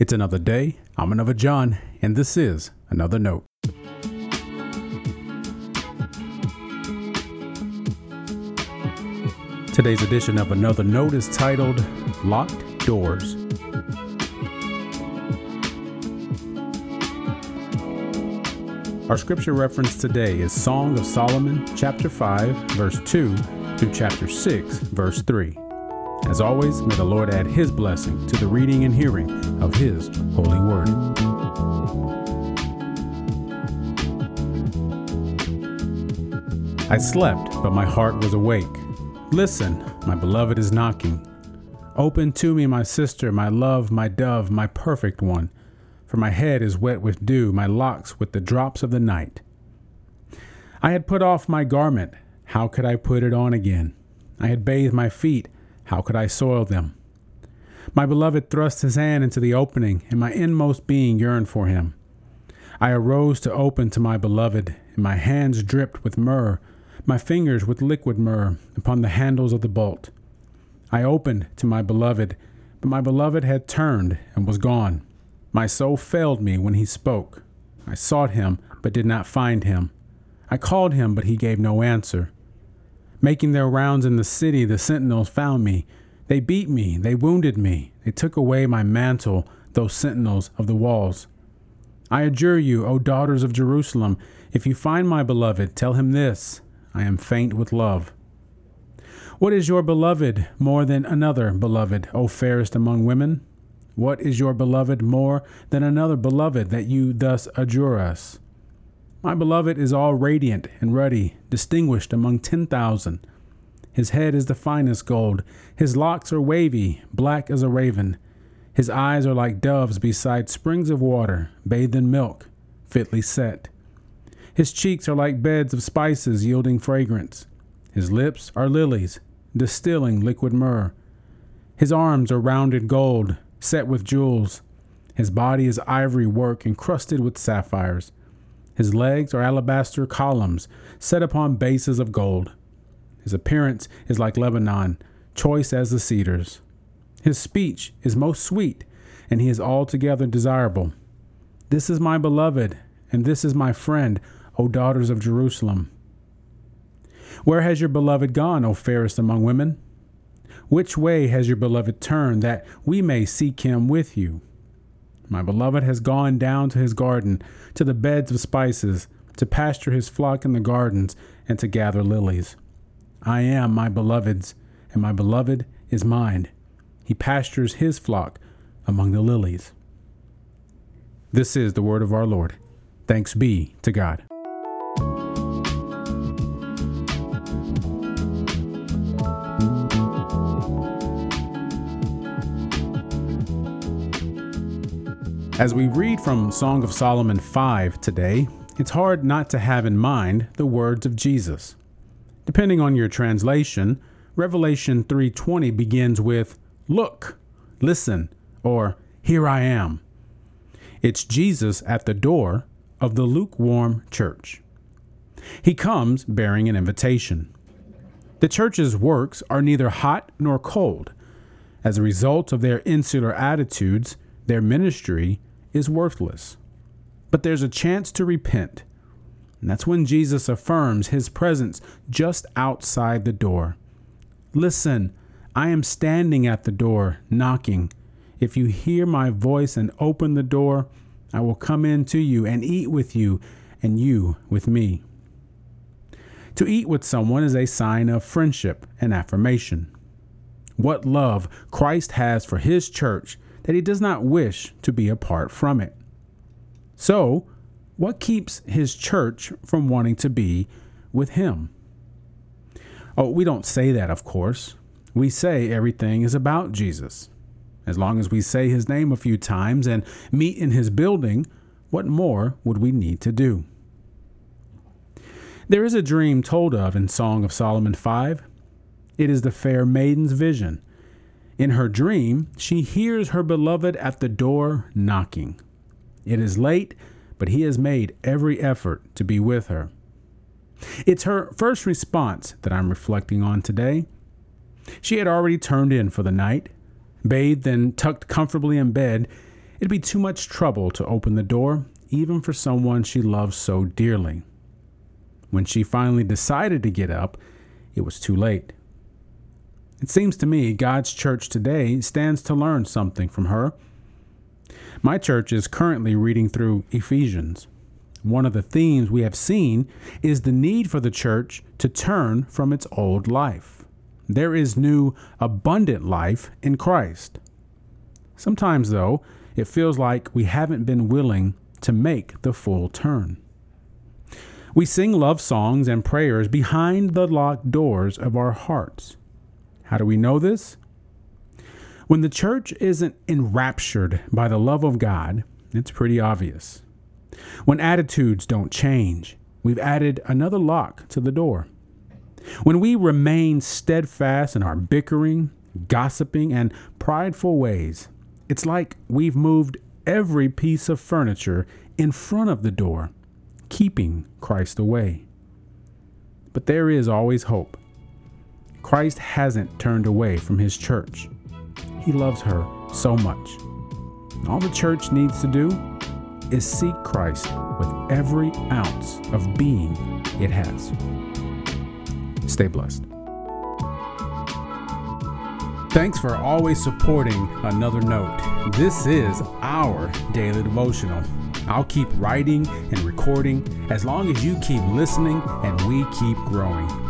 It's another day. I'm another John, and this is another note. Today's edition of Another Note is titled Locked Doors. Our scripture reference today is Song of Solomon, chapter 5, verse 2 through chapter 6, verse 3. As always, may the Lord add his blessing to the reading and hearing of his holy word. I slept, but my heart was awake. Listen, my beloved is knocking. Open to me, my sister, my love, my dove, my perfect one. For my head is wet with dew, my locks with the drops of the night. I had put off my garment. How could I put it on again? I had bathed my feet. How could I soil them? My beloved thrust his hand into the opening, and my inmost being yearned for him. I arose to open to my beloved, and my hands dripped with myrrh, my fingers with liquid myrrh upon the handles of the bolt. I opened to my beloved, but my beloved had turned and was gone. My soul failed me when he spoke. I sought him, but did not find him. I called him, but he gave no answer. Making their rounds in the city, the sentinels found me. They beat me, they wounded me, they took away my mantle, those sentinels of the walls. I adjure you, O daughters of Jerusalem, if you find my beloved, tell him this I am faint with love. What is your beloved more than another beloved, O fairest among women? What is your beloved more than another beloved that you thus adjure us? My beloved is all radiant and ruddy, distinguished among ten thousand. His head is the finest gold, his locks are wavy, black as a raven. His eyes are like doves beside springs of water, bathed in milk, fitly set. His cheeks are like beds of spices yielding fragrance. His lips are lilies, distilling liquid myrrh. His arms are rounded gold, set with jewels. His body is ivory work encrusted with sapphires. His legs are alabaster columns set upon bases of gold. His appearance is like Lebanon, choice as the cedars. His speech is most sweet, and he is altogether desirable. This is my beloved, and this is my friend, O daughters of Jerusalem. Where has your beloved gone, O fairest among women? Which way has your beloved turned, that we may seek him with you? My beloved has gone down to his garden, to the beds of spices, to pasture his flock in the gardens, and to gather lilies. I am my beloved's, and my beloved is mine. He pastures his flock among the lilies. This is the word of our Lord. Thanks be to God. As we read from Song of Solomon 5 today, it's hard not to have in mind the words of Jesus. Depending on your translation, Revelation 3:20 begins with look, listen, or here I am. It's Jesus at the door of the lukewarm church. He comes bearing an invitation. The church's works are neither hot nor cold. As a result of their insular attitudes, their ministry is worthless. But there's a chance to repent. And that's when Jesus affirms his presence just outside the door. Listen, I am standing at the door, knocking. If you hear my voice and open the door, I will come in to you and eat with you, and you with me. To eat with someone is a sign of friendship and affirmation. What love Christ has for his church that he does not wish to be apart from it. So, what keeps his church from wanting to be with him? Oh, we don't say that, of course. We say everything is about Jesus. As long as we say his name a few times and meet in his building, what more would we need to do? There is a dream told of in Song of Solomon 5. It is the fair maiden's vision in her dream, she hears her beloved at the door knocking. It is late, but he has made every effort to be with her. It's her first response that I'm reflecting on today. She had already turned in for the night, bathed and tucked comfortably in bed, It'd be too much trouble to open the door, even for someone she loves so dearly. When she finally decided to get up, it was too late. It seems to me God's church today stands to learn something from her. My church is currently reading through Ephesians. One of the themes we have seen is the need for the church to turn from its old life. There is new, abundant life in Christ. Sometimes, though, it feels like we haven't been willing to make the full turn. We sing love songs and prayers behind the locked doors of our hearts. How do we know this? When the church isn't enraptured by the love of God, it's pretty obvious. When attitudes don't change, we've added another lock to the door. When we remain steadfast in our bickering, gossiping, and prideful ways, it's like we've moved every piece of furniture in front of the door, keeping Christ away. But there is always hope. Christ hasn't turned away from his church. He loves her so much. All the church needs to do is seek Christ with every ounce of being it has. Stay blessed. Thanks for always supporting Another Note. This is our daily devotional. I'll keep writing and recording as long as you keep listening and we keep growing.